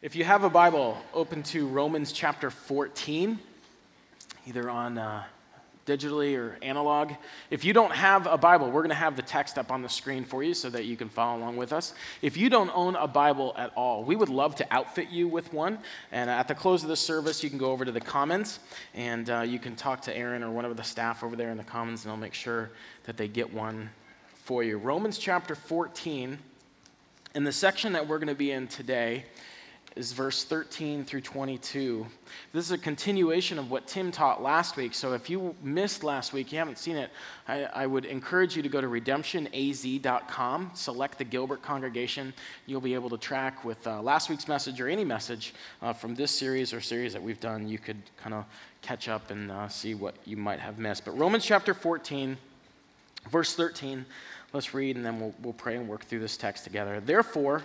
If you have a Bible, open to Romans chapter 14, either on uh, digitally or analog. If you don't have a Bible, we're going to have the text up on the screen for you so that you can follow along with us. If you don't own a Bible at all, we would love to outfit you with one. And at the close of the service, you can go over to the Commons and uh, you can talk to Aaron or one of the staff over there in the Commons, and they'll make sure that they get one for you. Romans chapter 14, in the section that we're going to be in today, is verse 13 through 22. This is a continuation of what Tim taught last week. So if you missed last week, you haven't seen it, I, I would encourage you to go to redemptionaz.com, select the Gilbert congregation. You'll be able to track with uh, last week's message or any message uh, from this series or series that we've done. You could kind of catch up and uh, see what you might have missed. But Romans chapter 14, verse 13, let's read and then we'll, we'll pray and work through this text together. Therefore,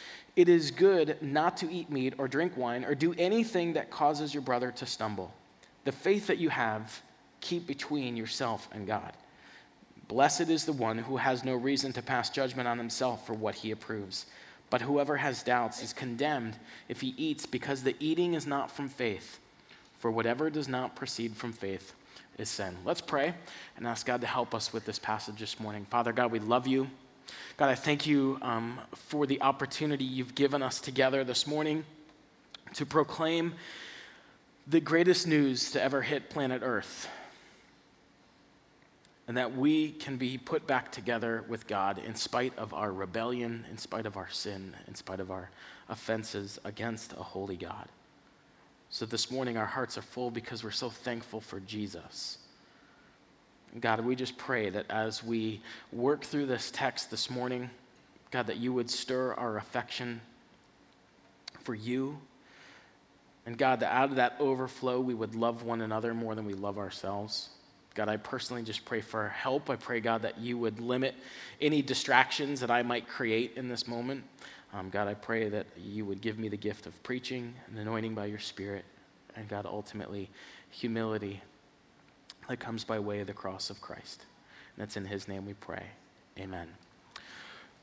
It is good not to eat meat or drink wine or do anything that causes your brother to stumble. The faith that you have, keep between yourself and God. Blessed is the one who has no reason to pass judgment on himself for what he approves. But whoever has doubts is condemned if he eats, because the eating is not from faith. For whatever does not proceed from faith is sin. Let's pray and ask God to help us with this passage this morning. Father God, we love you. God, I thank you um, for the opportunity you've given us together this morning to proclaim the greatest news to ever hit planet Earth. And that we can be put back together with God in spite of our rebellion, in spite of our sin, in spite of our offenses against a holy God. So this morning, our hearts are full because we're so thankful for Jesus. God, we just pray that as we work through this text this morning, God, that you would stir our affection for you. And God, that out of that overflow, we would love one another more than we love ourselves. God, I personally just pray for help. I pray, God, that you would limit any distractions that I might create in this moment. Um, God, I pray that you would give me the gift of preaching and anointing by your Spirit. And God, ultimately, humility that comes by way of the cross of Christ. And that's in his name we pray. Amen.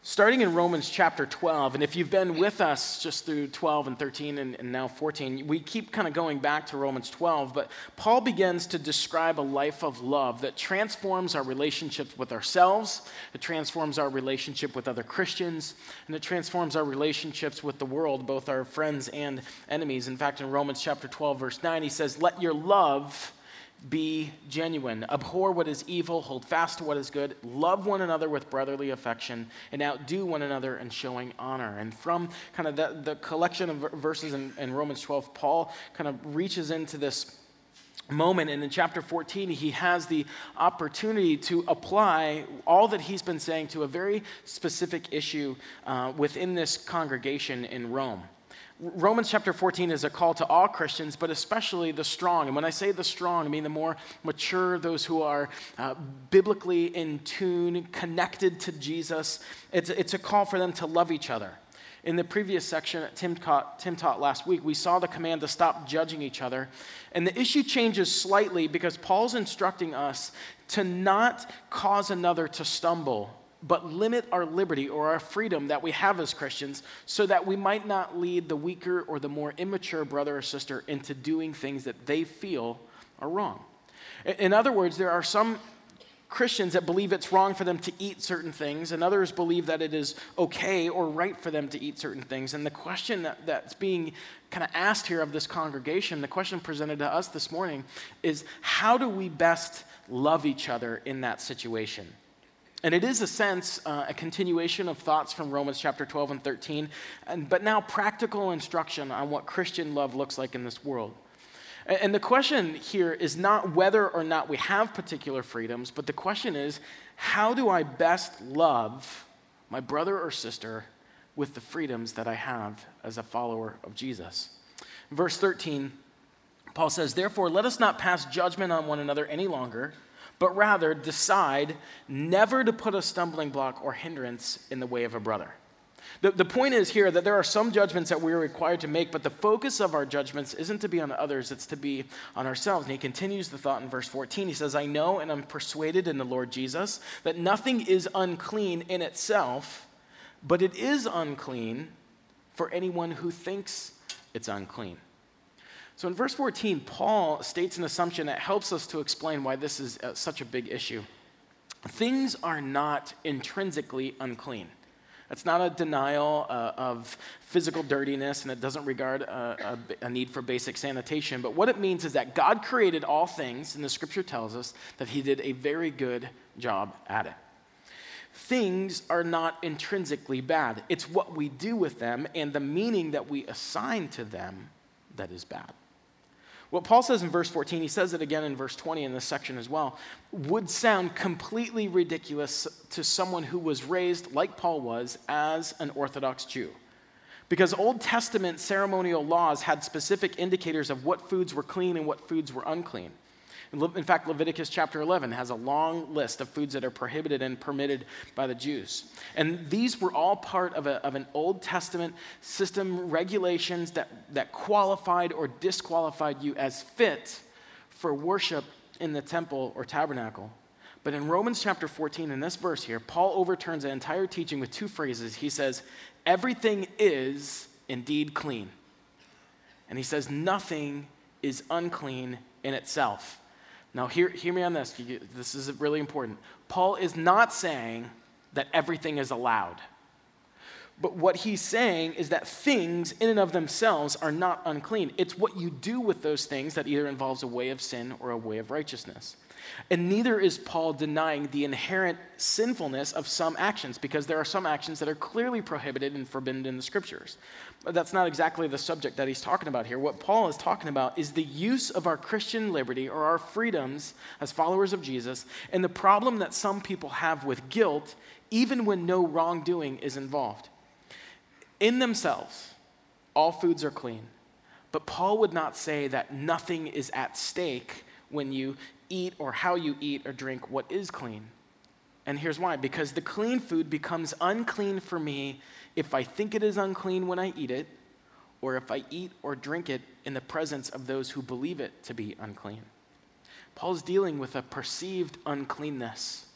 Starting in Romans chapter 12, and if you've been with us just through 12 and 13 and, and now 14, we keep kind of going back to Romans 12, but Paul begins to describe a life of love that transforms our relationships with ourselves, it transforms our relationship with other Christians, and it transforms our relationships with the world, both our friends and enemies. In fact, in Romans chapter 12, verse 9, he says, Let your love be genuine. Abhor what is evil, hold fast to what is good, love one another with brotherly affection, and outdo one another in showing honor. And from kind of the, the collection of verses in, in Romans 12, Paul kind of reaches into this moment. And in chapter 14, he has the opportunity to apply all that he's been saying to a very specific issue uh, within this congregation in Rome. Romans chapter 14 is a call to all Christians, but especially the strong. And when I say the strong, I mean the more mature, those who are uh, biblically in tune, connected to Jesus. It's, it's a call for them to love each other. In the previous section Tim taught, Tim taught last week, we saw the command to stop judging each other. And the issue changes slightly because Paul's instructing us to not cause another to stumble but limit our liberty or our freedom that we have as Christians so that we might not lead the weaker or the more immature brother or sister into doing things that they feel are wrong. In other words, there are some Christians that believe it's wrong for them to eat certain things, and others believe that it is okay or right for them to eat certain things. And the question that, that's being kind of asked here of this congregation, the question presented to us this morning is how do we best love each other in that situation? And it is a sense, uh, a continuation of thoughts from Romans chapter 12 and 13, and, but now practical instruction on what Christian love looks like in this world. And the question here is not whether or not we have particular freedoms, but the question is how do I best love my brother or sister with the freedoms that I have as a follower of Jesus? Verse 13, Paul says, Therefore, let us not pass judgment on one another any longer, but rather decide never to put a stumbling block or hindrance in the way of a brother. The, the point is here that there are some judgments that we're required to make, but the focus of our judgments isn't to be on others, it's to be on ourselves. And he continues the thought in verse 14. He says, I know and I'm persuaded in the Lord Jesus that nothing is unclean in itself, but it is unclean for anyone who thinks it's unclean. So in verse 14, Paul states an assumption that helps us to explain why this is uh, such a big issue. Things are not intrinsically unclean. It's not a denial uh, of physical dirtiness, and it doesn't regard a, a, a, need for basic sanitation. But what it means is that God created all things, and the scripture tells us that He did a very good job at it. Things are not intrinsically bad, it's what we do with them and the meaning that we assign to them that is bad. What Paul says in verse 14, he says it again in verse 20 in this section as well, would sound completely ridiculous to someone who was raised, like Paul was, as an Orthodox Jew. Because Old Testament ceremonial laws had specific indicators of what foods were clean and what foods were unclean. In fact, Leviticus chapter 11 has a long list of foods that are prohibited and permitted by the Jews. And these were all part of, a, of an Old Testament system, regulations that, that qualified or disqualified you as fit for worship in the temple or tabernacle. But in Romans chapter 14, in this verse here, Paul overturns the entire teaching with two phrases. He says, Everything is indeed clean. And he says, Nothing is unclean in itself. Now, hear, hear me on this. This is really important. Paul is not saying that everything is allowed. But what he's saying is that things in and of themselves are not unclean. It's what you do with those things that either involves a way of sin or a way of righteousness. And neither is Paul denying the inherent sinfulness of some actions, because there are some actions that are clearly prohibited and forbidden in the scriptures. But that's not exactly the subject that he's talking about here. What Paul is talking about is the use of our Christian liberty or our freedoms as followers of Jesus, and the problem that some people have with guilt, even when no wrongdoing is involved. In themselves, all foods are clean. But Paul would not say that nothing is at stake when you eat or how you eat or drink what is clean. And here's why because the clean food becomes unclean for me if I think it is unclean when I eat it, or if I eat or drink it in the presence of those who believe it to be unclean. Paul's dealing with a perceived uncleanness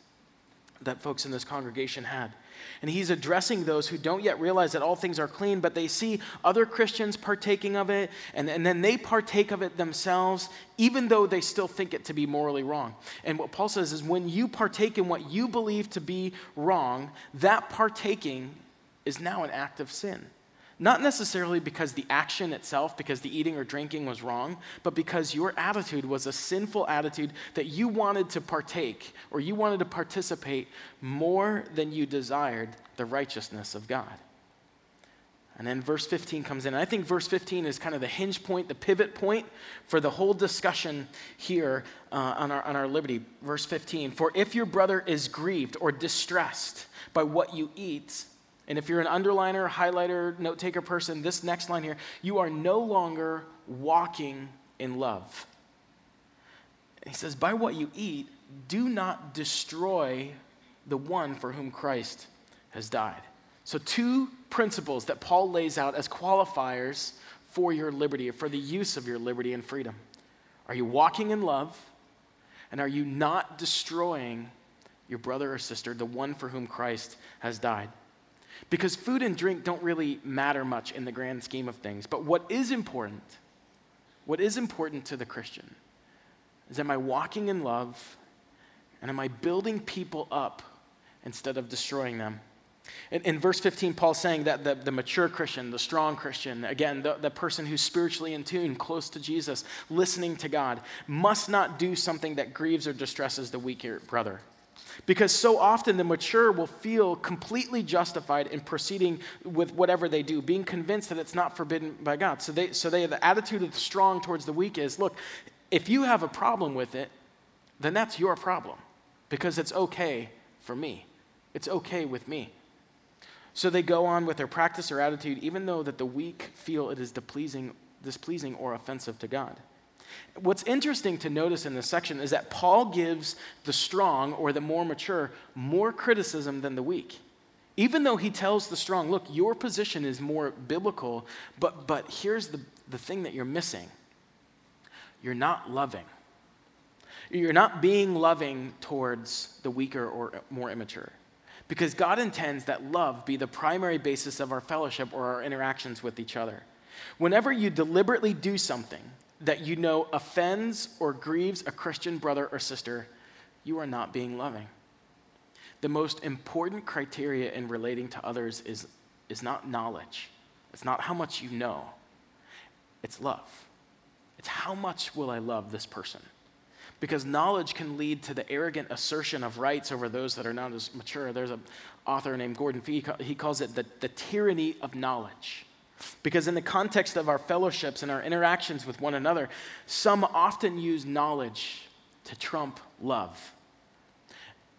that folks in this congregation had. And he's addressing those who don't yet realize that all things are clean, but they see other Christians partaking of it, and, and then they partake of it themselves, even though they still think it to be morally wrong. And what Paul says is when you partake in what you believe to be wrong, that partaking is now an act of sin. Not necessarily because the action itself, because the eating or drinking was wrong, but because your attitude was a sinful attitude that you wanted to partake or you wanted to participate more than you desired the righteousness of God. And then verse 15 comes in. I think verse 15 is kind of the hinge point, the pivot point for the whole discussion here uh, on, our, on our liberty. Verse 15 For if your brother is grieved or distressed by what you eat, and if you're an underliner, highlighter, note taker person, this next line here, you are no longer walking in love. He says, By what you eat, do not destroy the one for whom Christ has died. So, two principles that Paul lays out as qualifiers for your liberty, for the use of your liberty and freedom. Are you walking in love? And are you not destroying your brother or sister, the one for whom Christ has died? Because food and drink don't really matter much in the grand scheme of things. But what is important, what is important to the Christian, is am I walking in love And am I building people up instead of destroying them? In, in verse 15, Paul's saying that the, the mature Christian, the strong Christian, again, the, the person who's spiritually in tune, close to Jesus, listening to God, must not do something that grieves or distresses the weaker brother. Because so often the mature will feel completely justified in proceeding with whatever they do, being convinced that it's not forbidden by God. So they, so they the attitude of the strong towards the weak is look, if you have a problem with it, then that's your problem because it's okay for me. It's okay with me. So they go on with their practice or attitude, even though that the weak feel it is displeasing, displeasing or offensive to God. What's interesting to notice in this section is that Paul gives the strong or the more mature more criticism than the weak. Even though he tells the strong, look, your position is more biblical, but, but here's the, the thing that you're missing you're not loving. You're not being loving towards the weaker or more immature. Because God intends that love be the primary basis of our fellowship or our interactions with each other. Whenever you deliberately do something that you know offends or grieves a Christian brother or sister, you are not being loving. The most important criteria in relating to others is, is not knowledge, it's not how much you know, it's love. It's how much will I love this person? Because knowledge can lead to the arrogant assertion of rights over those that are not as mature. There's an author named Gordon Fee, he calls it the, the tyranny of knowledge. Because in the context of our fellowships and our interactions with one another, some often use knowledge to trump love.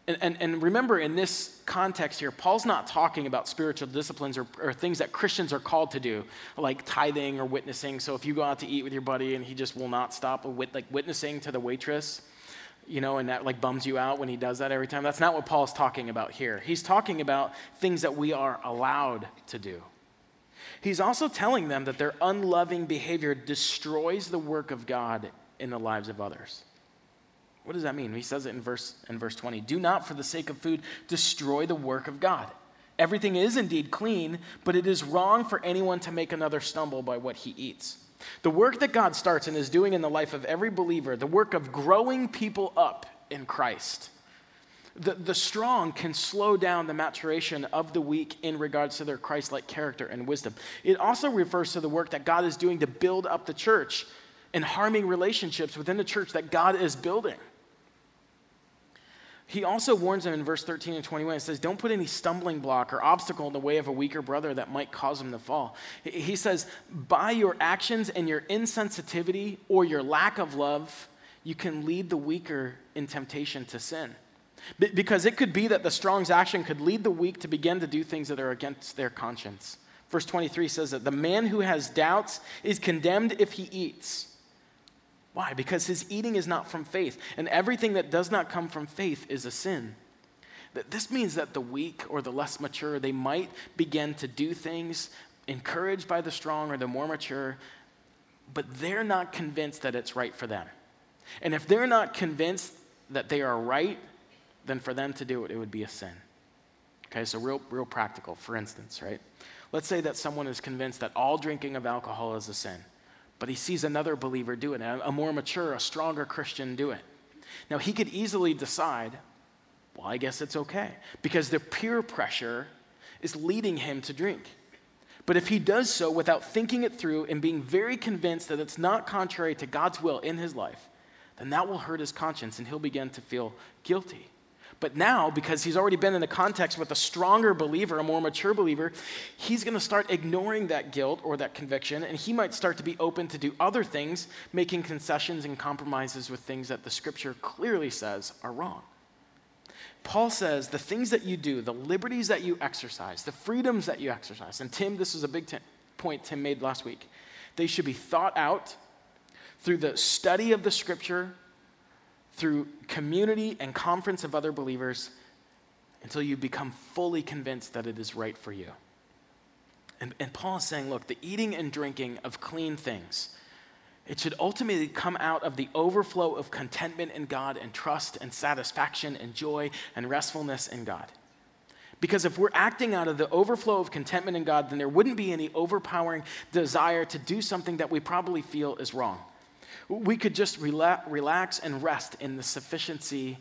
And, and, and, remember, in this context here, Paul's not talking about spiritual disciplines or, or, things that Christians are called to do, like tithing or witnessing. So if you go out to eat with your buddy and he just will not stop, like witnessing to the waitress, you know, and that like bums you out when he does that every time. That's not what Paul's talking about here. He's talking about things that we are allowed to do. He's also telling them that their unloving behavior destroys the work of God in the lives of others. What does that mean? He says it in verse, in verse 20 Do not, for the sake of food, destroy the work of God. Everything is indeed clean, but it is wrong for anyone to make another stumble by what he eats. The work that God starts and is doing in the life of every believer, the work of growing people up in Christ, the, the strong can slow down the maturation of the weak in regards to their Christ like character and wisdom. It also refers to the work that God is doing to build up the church and harming relationships within the church that God is building. He also warns them in verse 13 and 21. It says, Don't put any stumbling block or obstacle in the way of a weaker brother that might cause him to fall. He says, By your actions and your insensitivity or your lack of love, you can lead the weaker in temptation to sin. Because it could be that the strong's action could lead the weak to begin to do things that are against their conscience. Verse 23 says that the man who has doubts is condemned if he eats. Why? Because his eating is not from faith, and everything that does not come from faith is a sin. This means that the weak or the less mature, they might begin to do things encouraged by the strong or the more mature, but they're not convinced that it's right for them. And if they're not convinced that they are right, then for them to do it, it would be a sin. Okay, so real, real practical, for instance, right? Let's say that someone is convinced that all drinking of alcohol is a sin, but he sees another believer do it, a more mature, a stronger Christian do it. Now, he could easily decide, well, I guess it's okay, because the peer pressure is leading him to drink. But if he does so without thinking it through and being very convinced that it's not contrary to God's will in his life, then that will hurt his conscience and he'll begin to feel guilty. But now, because he's already been in the context with a stronger believer, a more mature believer, he's going to start ignoring that guilt or that conviction, and he might start to be open to do other things, making concessions and compromises with things that the scripture clearly says are wrong. Paul says the things that you do, the liberties that you exercise, the freedoms that you exercise, and Tim, this is a big t- point Tim made last week, they should be thought out through the study of the scripture through community and conference of other believers until you become fully convinced that it is right for you. And, and Paul is saying, look, the eating and drinking of clean things, it should ultimately come out of the overflow of contentment in God and trust and satisfaction and joy and restfulness in God. Because if we're acting out of the overflow of contentment in God, then there wouldn't be any overpowering desire to do something that we probably feel is wrong we could just relax and rest in the sufficiency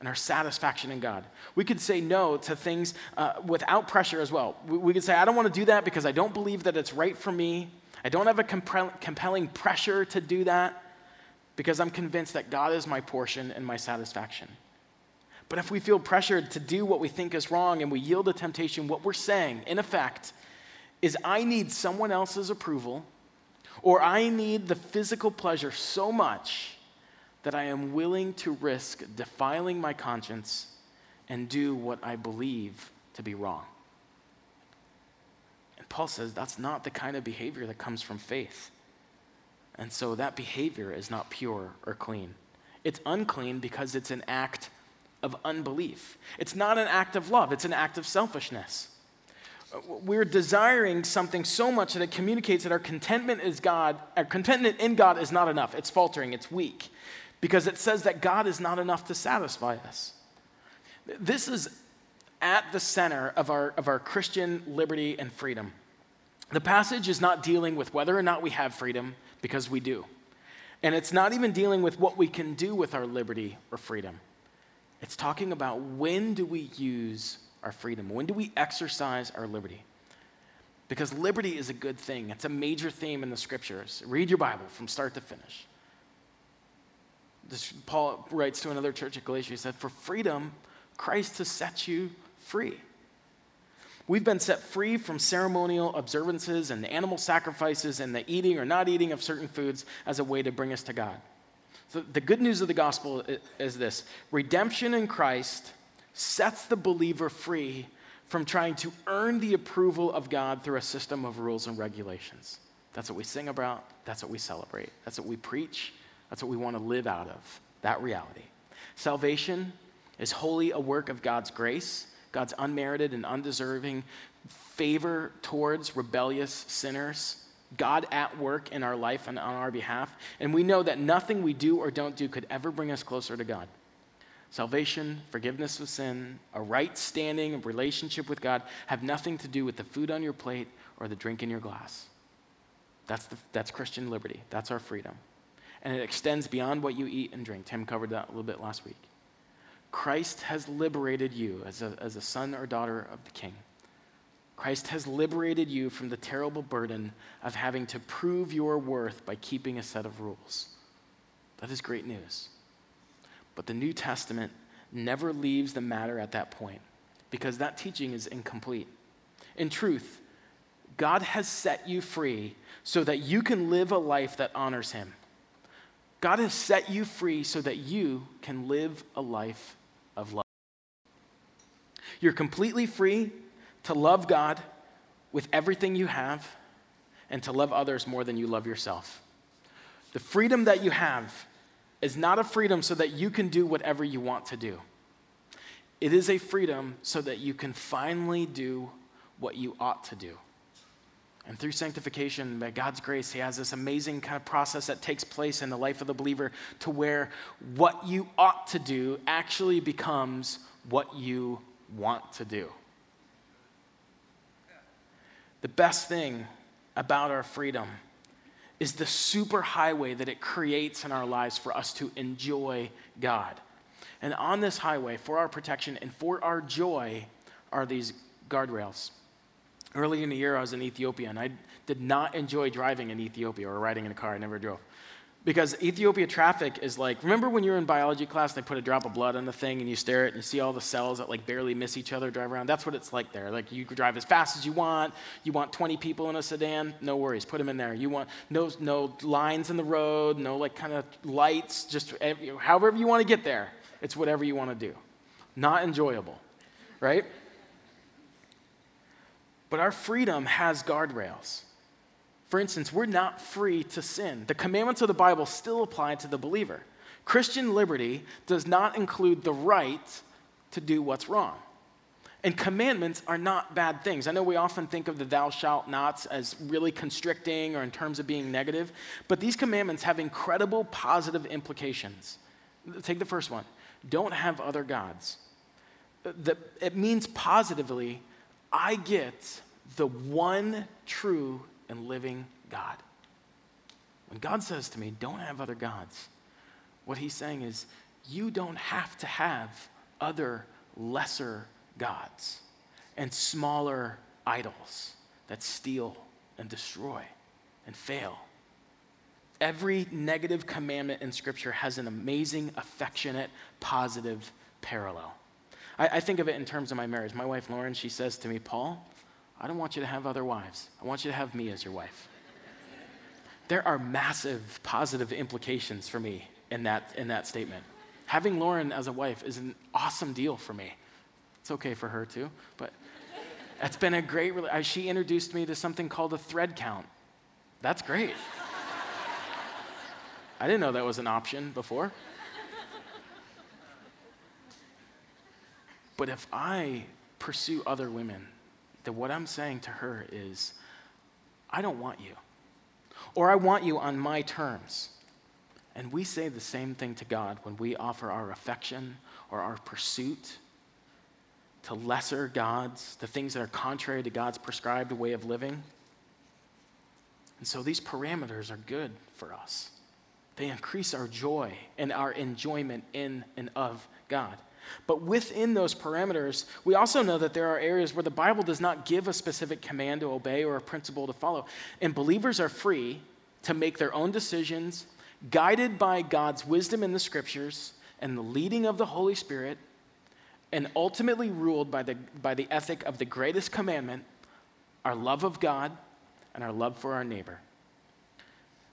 and our satisfaction in God. We could say no to things uh, without pressure as well. We, we, could say, I don't want to do that because I don't believe that it's right for me. I don't have a compelling pressure to do that because I'm convinced that God is my portion and my satisfaction. But if we feel pressured to do what we think is wrong and we yield to temptation, what we're saying, in effect, is I need someone else's approval or I need the physical pleasure so much that I am willing to risk defiling my conscience and do what I believe to be wrong. And Paul says that's not the kind of behavior that comes from faith. And so that behavior is not pure or clean. It's unclean because it's an act of unbelief. It's not an act of love, it's an act of selfishness. We're desiring something so much that it communicates that our contentment is God, our contentment in God is not enough. It's faltering, it's weak because it says that God is not enough to satisfy us. This is at the center of our, of our Christian liberty and freedom. The passage is not dealing with whether or not we have freedom, because we do. And it's not even dealing with what we can do with our liberty or freedom. It's talking about when do we use our freedom? When do we exercise our liberty? Because liberty is a good thing. It's a major theme in the scriptures. Read your Bible from start to finish. This, Paul writes to another church at Galatia, he said, For freedom, Christ has set you free. We've been set free from ceremonial observances and animal sacrifices and the eating or not eating of certain foods as a way to bring us to God. So, the good news of the gospel is this redemption in Christ sets the believer free from trying to earn the approval of God through a system of rules and regulations. That's what we sing about, that's what we celebrate, that's what we preach, that's what we want to live out of, that reality. Salvation is wholly a work of God's grace, God's unmerited and undeserving favor towards rebellious sinners, God at work in our life and on our behalf. And we know that nothing we do or don't do could ever bring us closer to God. Salvation, forgiveness of sin, a right standing, a relationship with God have nothing to do with the food on your plate or the drink in your glass. That's, the, that's Christian liberty. That's our freedom and it extends beyond what you eat and drink. Tim covered that a little bit last week. Christ has liberated you as a, as a son or daughter of the King. Christ has liberated you from the terrible burden of having to prove your worth by keeping a set of rules. That is great news. But the New Testament never leaves the matter at that point because that teaching is incomplete. In truth, God has set you free so that you can live a life that honors Him. God has set you free so that you can live a life of love. You're completely free to love God with everything you have and to love others more than you love yourself. The freedom that you have is not a freedom so that you can do whatever you want to do. It is a freedom so that you can finally do what you ought to do. And through sanctification, by God's grace, He has this amazing kind of process that takes place in the life of the believer to where what you ought to do actually becomes what you want to do. The best thing about our freedom is the super highway that it creates in our lives for us to enjoy God. And on this highway, for our protection and for our joy, are these guardrails. Early in the year, I was in Ethiopia, and I did not enjoy driving in Ethiopia or riding in a car. I never drove. Because Ethiopia traffic is like, remember when you were in biology class, and they put a drop of blood on the thing and you stare at it and you see all the cells that like barely miss each other drive around? That's what it's like there. Like you drive as fast as you want. You want 20 people in a sedan? No worries, put them in there. You want no, no lines in the road, no like kind of lights, just however you want to get there. It's whatever you want to do. Not enjoyable, right? But our freedom has guardrails. For instance, we're not free to sin. The commandments of the Bible still apply to the believer. Christian liberty does not include the right to do what's wrong. And commandments are not bad things. I know we often think of the thou shalt nots as really constricting or in terms of being negative, but these commandments have incredible positive implications. Take the first one don't have other gods. it means positively I get the one true and living God. When God says to me, don't have other gods, what he's saying is, you don't have to have other lesser gods and smaller idols that steal and destroy and fail. Every negative commandment in Scripture has an amazing, affectionate, positive parallel. I, I, think of it in terms of my marriage. My wife, Lauren, she says to me, Paul, I don't want you to have other wives. I want you to have me as your wife. there are massive positive implications for me in that, in that statement. Having Lauren as a wife is an awesome deal for me. It's okay for her too, but it's been a great, uh, she introduced me to something called a thread count. That's great. I didn't know that was an option before. But if I pursue other women, then what I'm saying to her is, I don't want you. Or I want you on my terms. And we say the same thing to God when we offer our affection or our pursuit to lesser gods, the things that are contrary to God's prescribed way of living. And so these parameters are good for us. They increase our joy and our enjoyment in and of God. But within those parameters, we also know that there are areas where the Bible does not give a specific command to obey or a principle to follow. And believers are free to make their own decisions, guided by God's wisdom in the scriptures and the leading of the Holy Spirit, and ultimately ruled by the, by the ethic of the greatest commandment our love of God and our love for our neighbor.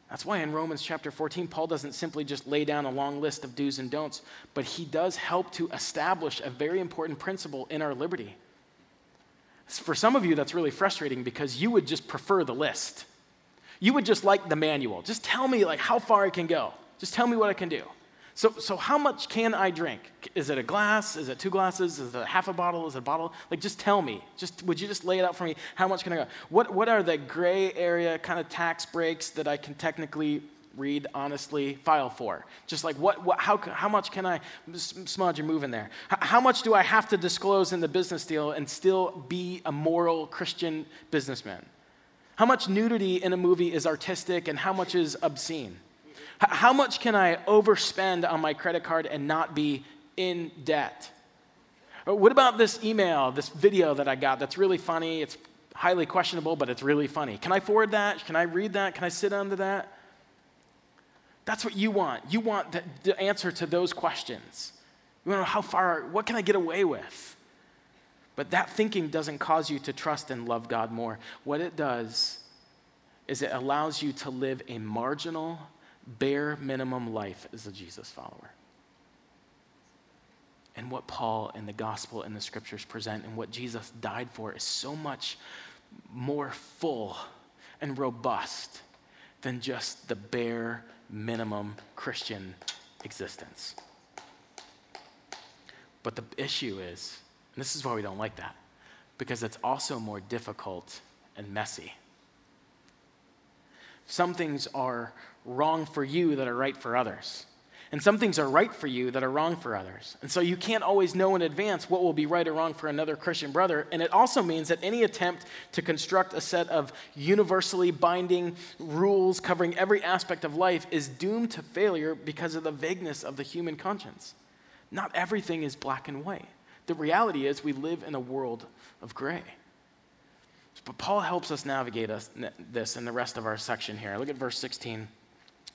That's why in Romans chapter 14, Paul doesn't simply just lay down a long list of do's and don'ts, but he does help to establish a very important principle in our liberty. For some of you, that's really frustrating because you would just prefer the list. You would just like the manual. Just tell me like how far I can go. Just tell me what I can do. So, so how much can I drink? Is it a glass? Is it two glasses? Is it half a bottle? Is it a bottle? Like, just tell me. Just would you just lay it out for me? How much can I go? What What are the gray area kind of tax breaks that I can technically read honestly file for? Just like what? what how how much can I smudge and move in there? How much do I have to disclose in the business deal and still be a moral Christian businessman? How much nudity in a movie is artistic and how much is obscene? How much can I overspend on my credit card and not be in debt? Uh, what about this email, this video that I got that's really funny? It's highly questionable, but it's really funny. Can I forward that? Can I read that? Can I sit under that? That's what you want. You want the, the answer to those questions. You want to know how far, what can I get away with? But that thinking doesn't cause you to trust and love God more. What it does is it allows you to live a marginal, bare minimum life as a Jesus follower. And what Paul and the gospel and the scriptures present and what Jesus died for is so much more full and robust than just the bare minimum Christian existence. But the issue is, and this is why we don't like that, because it's also more difficult and messy. Some things are wrong for you that are right for others. And some things are right for you that are wrong for others. And so you can't always know in advance what will be right or wrong for another Christian brother. And it also means that any attempt to construct a set of universally binding rules covering every aspect of life is doomed to failure because of the vagueness of the human conscience. Not everything is black and white. The reality is we live in a world of gray. But Paul helps us navigate us, this in the rest of our section here. Look at verse 16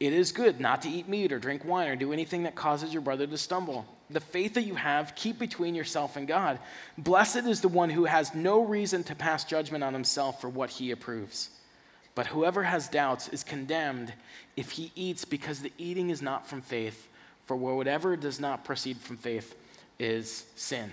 It is good not to eat meat or drink wine or do anything that causes your brother to stumble. The faith that you have, keep between yourself and God. Blessed is the one who has no reason to pass judgment on himself for what he approves. But whoever has doubts is condemned if he eats, because the eating is not from faith. For whatever does not proceed from faith is sin.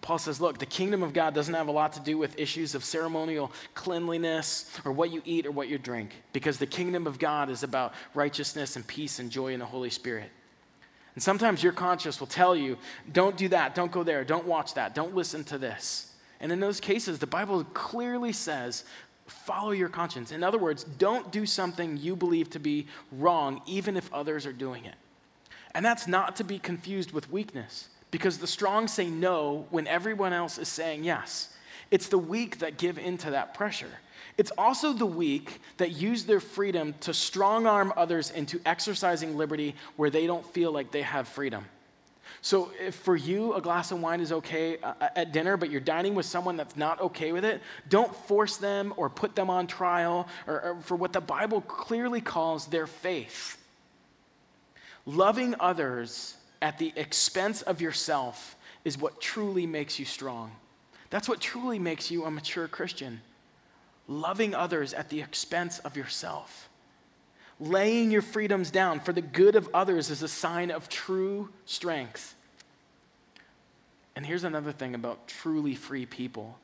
Paul says, look, the kingdom of God doesn't have a lot to do with issues of ceremonial cleanliness or what you eat or what you drink, because the kingdom of God is about righteousness and peace and joy in the Holy Spirit. And sometimes your conscience will tell you, don't do that, don't go there, don't watch that, don't listen to this. And in those cases, the Bible clearly says, follow your conscience. In other words, don't do something you believe to be wrong, even if others are doing it. And that's not to be confused with weakness, because the strong say no when everyone else is saying yes. It's the weak that give into that pressure. It's also the weak that use their freedom to strong arm others into exercising liberty where they don't feel like they have freedom. So, if for you a glass of wine is okay uh, uh, at dinner, but you're dining with someone that's not okay with it, don't force them or put them on trial or, or for what the Bible clearly calls their faith. Loving others at the expense of yourself is what truly makes you strong. That's what truly makes you a mature Christian. Loving others at the expense of yourself. Laying your freedoms down for the good of others is a sign of true strength. And here's another thing about truly free people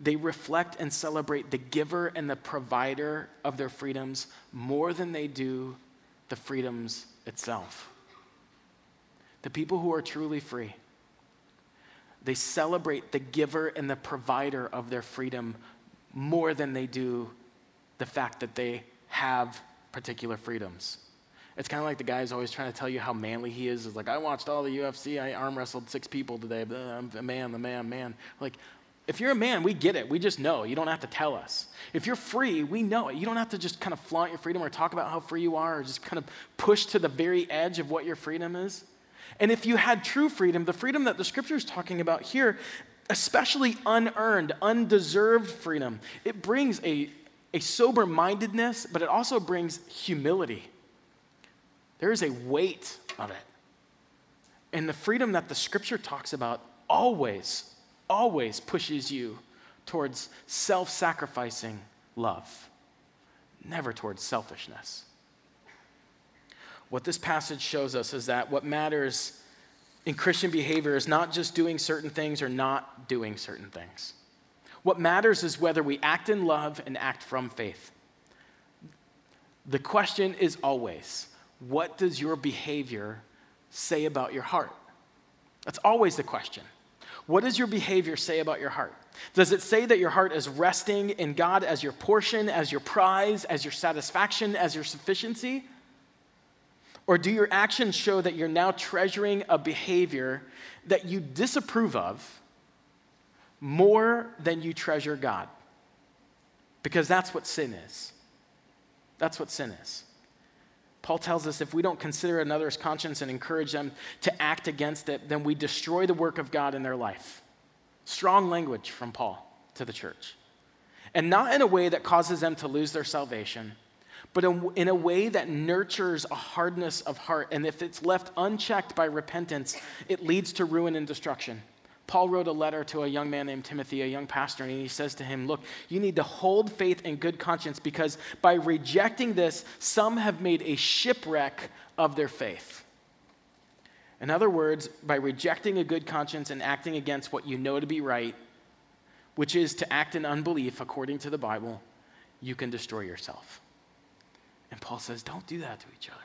they reflect and celebrate the giver and the provider of their freedoms more than they do the freedoms itself. The people who are truly free, they celebrate the giver and the provider of their freedom more than they do the fact that they have particular freedoms. It's kind of like the guy who's always trying to tell you how manly he is. Is like, I watched all the UFC. I arm wrestled six people today. I'm a man, the man, man. Like, if you're a man, we get it. We just know. You don't have to tell us. If you're free, we know it. You don't have to just kind of flaunt your freedom or talk about how free you are or just kind of push to the very edge of what your freedom is. And if you had true freedom, the freedom that the scripture is talking about here, especially unearned, undeserved freedom, it brings a, a sober mindedness, but it also brings humility. There is a weight of it. And the freedom that the scripture talks about always, always pushes you towards self sacrificing love, never towards selfishness. What this passage shows us is that what matters in Christian behavior is not just doing certain things or not doing certain things. What matters is whether we act in love and act from faith. The question is always what does your behavior say about your heart? That's always the question. What does your behavior say about your heart? Does it say that your heart is resting in God as your portion, as your prize, as your satisfaction, as your sufficiency? Or do your actions show that you're now treasuring a behavior that you disapprove of more than you treasure God? Because that's what sin is. That's what sin is. Paul tells us if we don't consider another's conscience and encourage them to act against it, then we destroy the work of God in their life. Strong language from Paul to the church. And not in a way that causes them to lose their salvation, but in a way that nurtures a hardness of heart. And if it's left unchecked by repentance, it leads to ruin and destruction. Paul wrote a letter to a young man named Timothy, a young pastor, and he says to him, Look, you need to hold faith and good conscience because by rejecting this, some have made a shipwreck of their faith. In other words, by rejecting a good conscience and acting against what you know to be right, which is to act in unbelief according to the Bible, you can destroy yourself. And Paul says, Don't do that to each other.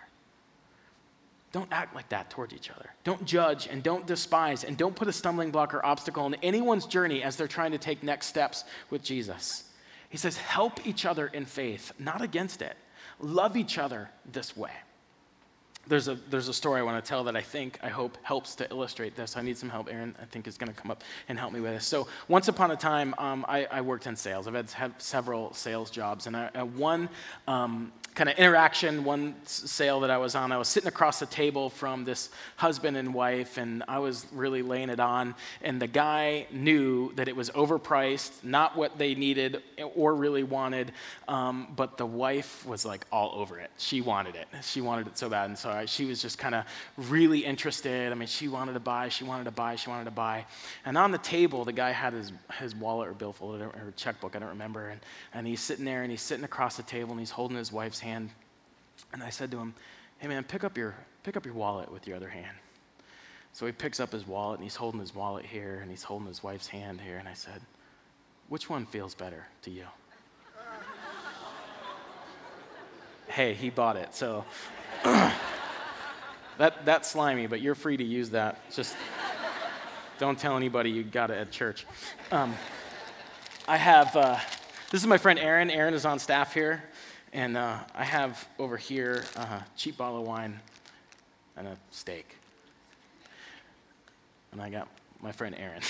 Don't act like that towards each other. Don't judge and don't despise and don't put a stumbling block or obstacle in anyone's journey as they're trying to take next steps with Jesus. He says, help each other in faith, not against it. Love each other this way. There's a, there's a story I want to tell that I think, I hope, helps to illustrate this. I need some help. Aaron, I think, is going to come up and help me with this. So, once upon a time, um, I, I, worked in sales. I've had, several sales jobs. And I, I one um, kind of interaction, one sale that I was on, I was sitting across the table from this husband and wife, and I was really laying it on. And the guy knew that it was overpriced, not what they needed or really wanted, um, but the wife was like all over it. She wanted it. She wanted it so bad. And so I, she was just kind of really interested. I mean, she wanted to buy, she wanted to buy, she wanted to buy. And on the table, the guy had his, his wallet or billfold or checkbook, I don't remember. And, and he's sitting there and he's sitting across the table and he's holding his wife's hand. And I said to him, Hey man, pick up your, pick up your wallet with your other hand. So he picks up his wallet and he's holding his wallet here and he's holding his wife's hand here. And I said, Which one feels better to you? hey, he bought it. So That, that's slimy, but you're free to use that. Just don't tell anybody you got it at church. Um, I have, uh, this is my friend Aaron. Aaron is on staff here. And uh, I have over here a cheap bottle of wine and a steak. And I got my friend Aaron,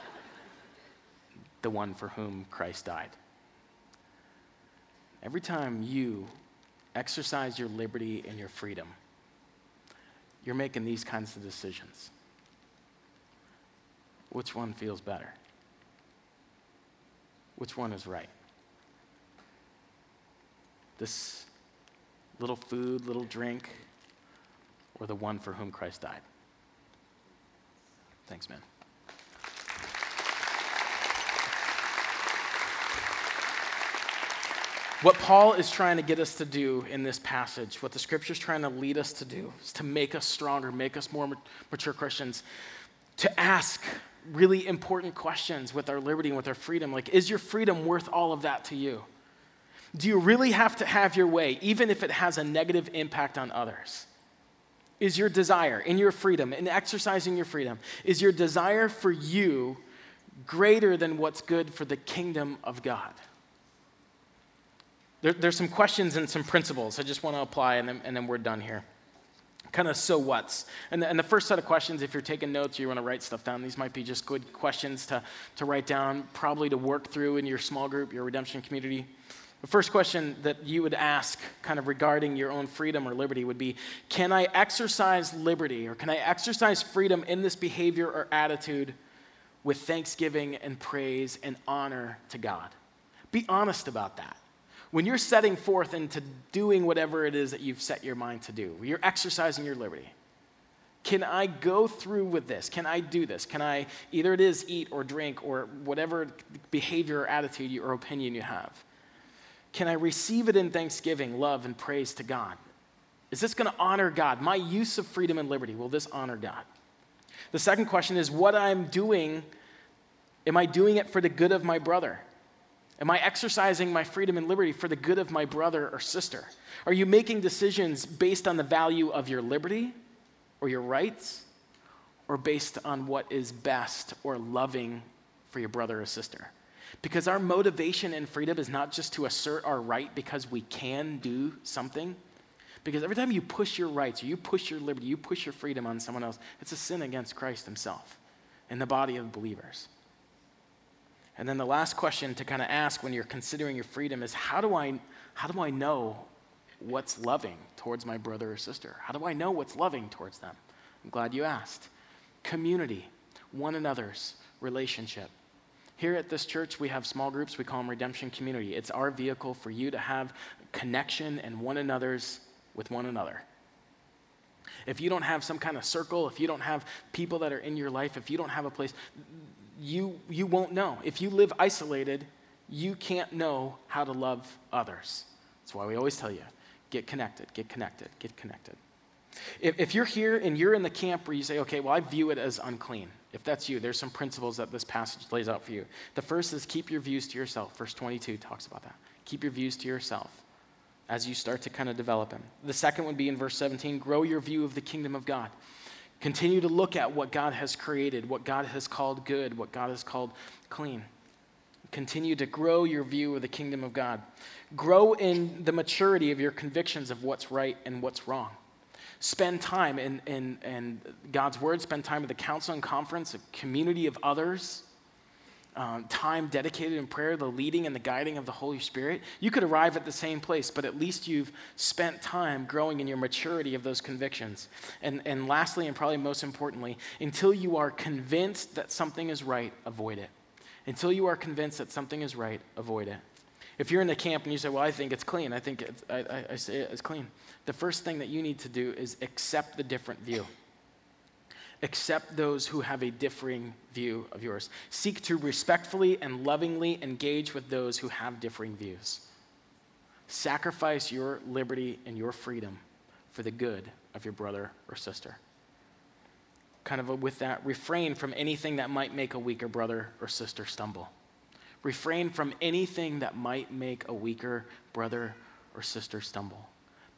the one for whom Christ died. Every time you exercise your liberty and your freedom, you're making these kinds of decisions. Which one feels better? Which one is right? This little food, little drink, or the one for whom Christ died? Thanks, man. What Paul is trying to get us to do in this passage, what the scripture is trying to lead us to do, is to make us stronger, make us more mature Christians, to ask really important questions with our liberty and with our freedom. Like, is your freedom worth all of that to you? Do you really have to have your way, even if it has a negative impact on others? Is your desire in your freedom, in exercising your freedom, is your desire for you greater than what's good for the kingdom of God? There, there's some questions and some principles I just want to apply, and then, and then we're done here. Kind of so what's. And the, and the first set of questions, if you're taking notes or you want to write stuff down, these might be just good questions to, to write down, probably to work through in your small group, your redemption community. The first question that you would ask, kind of regarding your own freedom or liberty, would be Can I exercise liberty or can I exercise freedom in this behavior or attitude with thanksgiving and praise and honor to God? Be honest about that when you're setting forth into doing whatever it is that you've set your mind to do, you're exercising your liberty. Can I go through with this? Can I do this? Can I, either it is eat or drink or whatever behavior or attitude or opinion you have, can I receive it in thanksgiving, love, and praise to God? Is this going to honor God? My use of freedom and liberty, will this honor God? The second question is what I'm doing, am I doing it for the good of my brother? Am I exercising my freedom and liberty for the good of my brother or sister? Are you making decisions based on the value of your liberty or your rights or based on what is best or loving for your brother or sister? Because our motivation in freedom is not just to assert our right because we can do something. Because every time you push your rights or you push your liberty, you push your freedom on someone else, it's a sin against Christ Himself and the body of believers. And then the last question to kind of ask when you're considering your freedom is how do I, how do I know what's loving towards my brother or sister? How do I know what's loving towards them? I'm glad you asked. Community, one another's relationship. Here at this church, we have small groups. We call them Redemption Community. It's our vehicle for you to have connection and one another's with one another. If you don't have some kind of circle, if you don't have people that are in your life, if you don't have a place, you, you won't know. If you live isolated, you can't know how to love others. That's why we always tell you get connected, get connected, get connected. If, if you're here and you're in the camp where you say, okay, well, I view it as unclean, if that's you, there's some principles that this passage lays out for you. The first is keep your views to yourself. Verse 22 talks about that. Keep your views to yourself as you start to kind of develop them. The second would be in verse 17 grow your view of the kingdom of God. Continue to look at what God has created, what God has called good, what God has called clean. Continue to grow your view of the kingdom of God. Grow in the maturity of your convictions of what's right and what's wrong. Spend time in, in, in God's word, spend time at the council and conference, a community of others um, time dedicated in prayer, the leading and the guiding of the Holy Spirit, you could arrive at the same place, but at least you've spent time growing in your maturity of those convictions. And, and lastly, and probably most importantly, until you are convinced that something is right, avoid it. Until you are convinced that something is right, avoid it. If you're in the camp and you say, Well, I think it's clean, I think it's, I, I, I say it's clean, the first thing that you need to do is accept the different view accept those who have a differing view of yours. Seek to respectfully and lovingly engage with those who have differing views. Sacrifice your liberty and your freedom for the good of your brother or sister. Kind of with that, refrain from anything that might make a weaker brother or sister stumble. Refrain from anything that might make a weaker brother or sister stumble.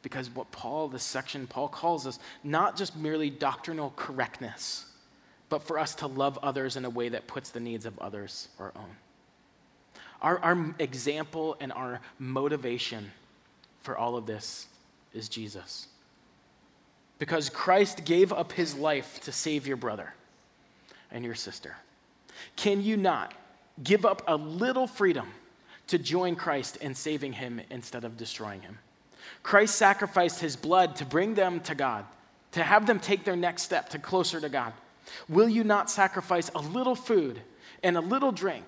Because what Paul, this section, Paul calls us not just merely doctrinal correctness, but for us to love others in a way that puts the needs of others our own. Our, our example and our motivation for all of this is Jesus. Because Christ gave up his life to save your brother and your sister. Can you not give up a little freedom to join Christ in saving him instead of destroying him? Christ sacrificed his blood to bring them to God, to have them take their next step to closer to God. Will you not sacrifice a little food and a little drink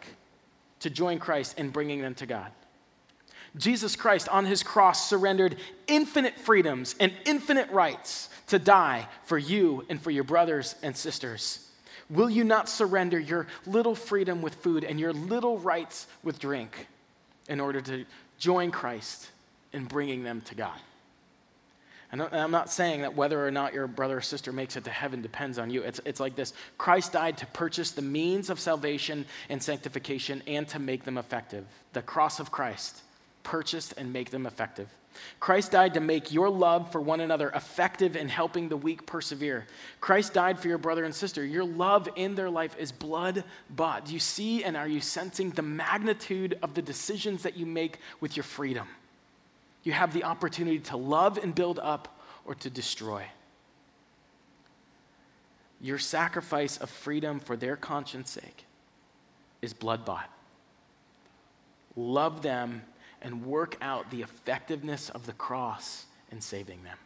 to join Christ in bringing them to God? Jesus Christ on his cross surrendered infinite freedoms and infinite rights to die for you and for your brothers and sisters. Will you not surrender your little freedom with food and your little rights with drink in order to join Christ in bringing them to God? And I'm not saying that whether or not your brother or sister makes it to heaven depends on you. It's, it's like this Christ died to purchase the means of salvation and sanctification and to make them effective. The cross of Christ purchased and make them effective. Christ died to make your love for one another effective in helping the weak persevere. Christ died for your brother and sister. Your love in their life is blood bought. Do you see and are you sensing the magnitude of the decisions that you make with your freedom? You have the opportunity to love and build up or to destroy. Your sacrifice of freedom for their conscience sake is blood bought. Love them and work out the effectiveness of the cross in saving them.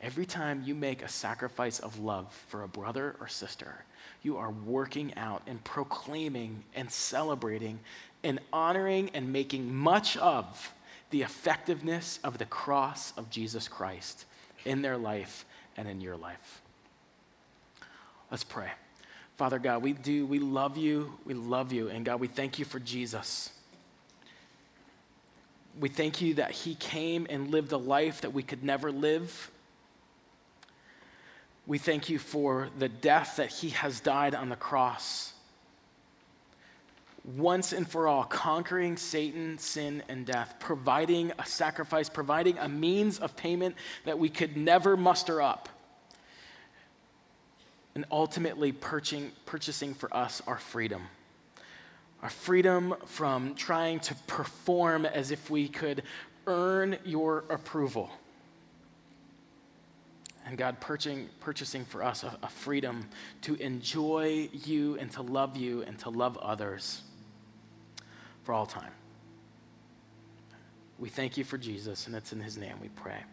Every time you make a sacrifice of love for a brother or sister, you are working out and proclaiming and celebrating and honoring and making much of the effectiveness of the cross of Jesus Christ in their life and in your life. Let's pray. Father God, we do, we love you, we love you, and God, we thank you for Jesus. We thank you that he came and lived a life that we could never live. We thank you for the death that he has died on the cross. Once and for all, conquering Satan, sin, and death, providing a sacrifice, providing a means of payment that we could never muster up, and ultimately purchasing, purchasing for us our freedom. Our freedom from trying to perform as if we could earn your approval. And God purchasing, purchasing for us a, a freedom to enjoy you and to love you and to love others for all time. We thank you for Jesus, and it's in his name we pray.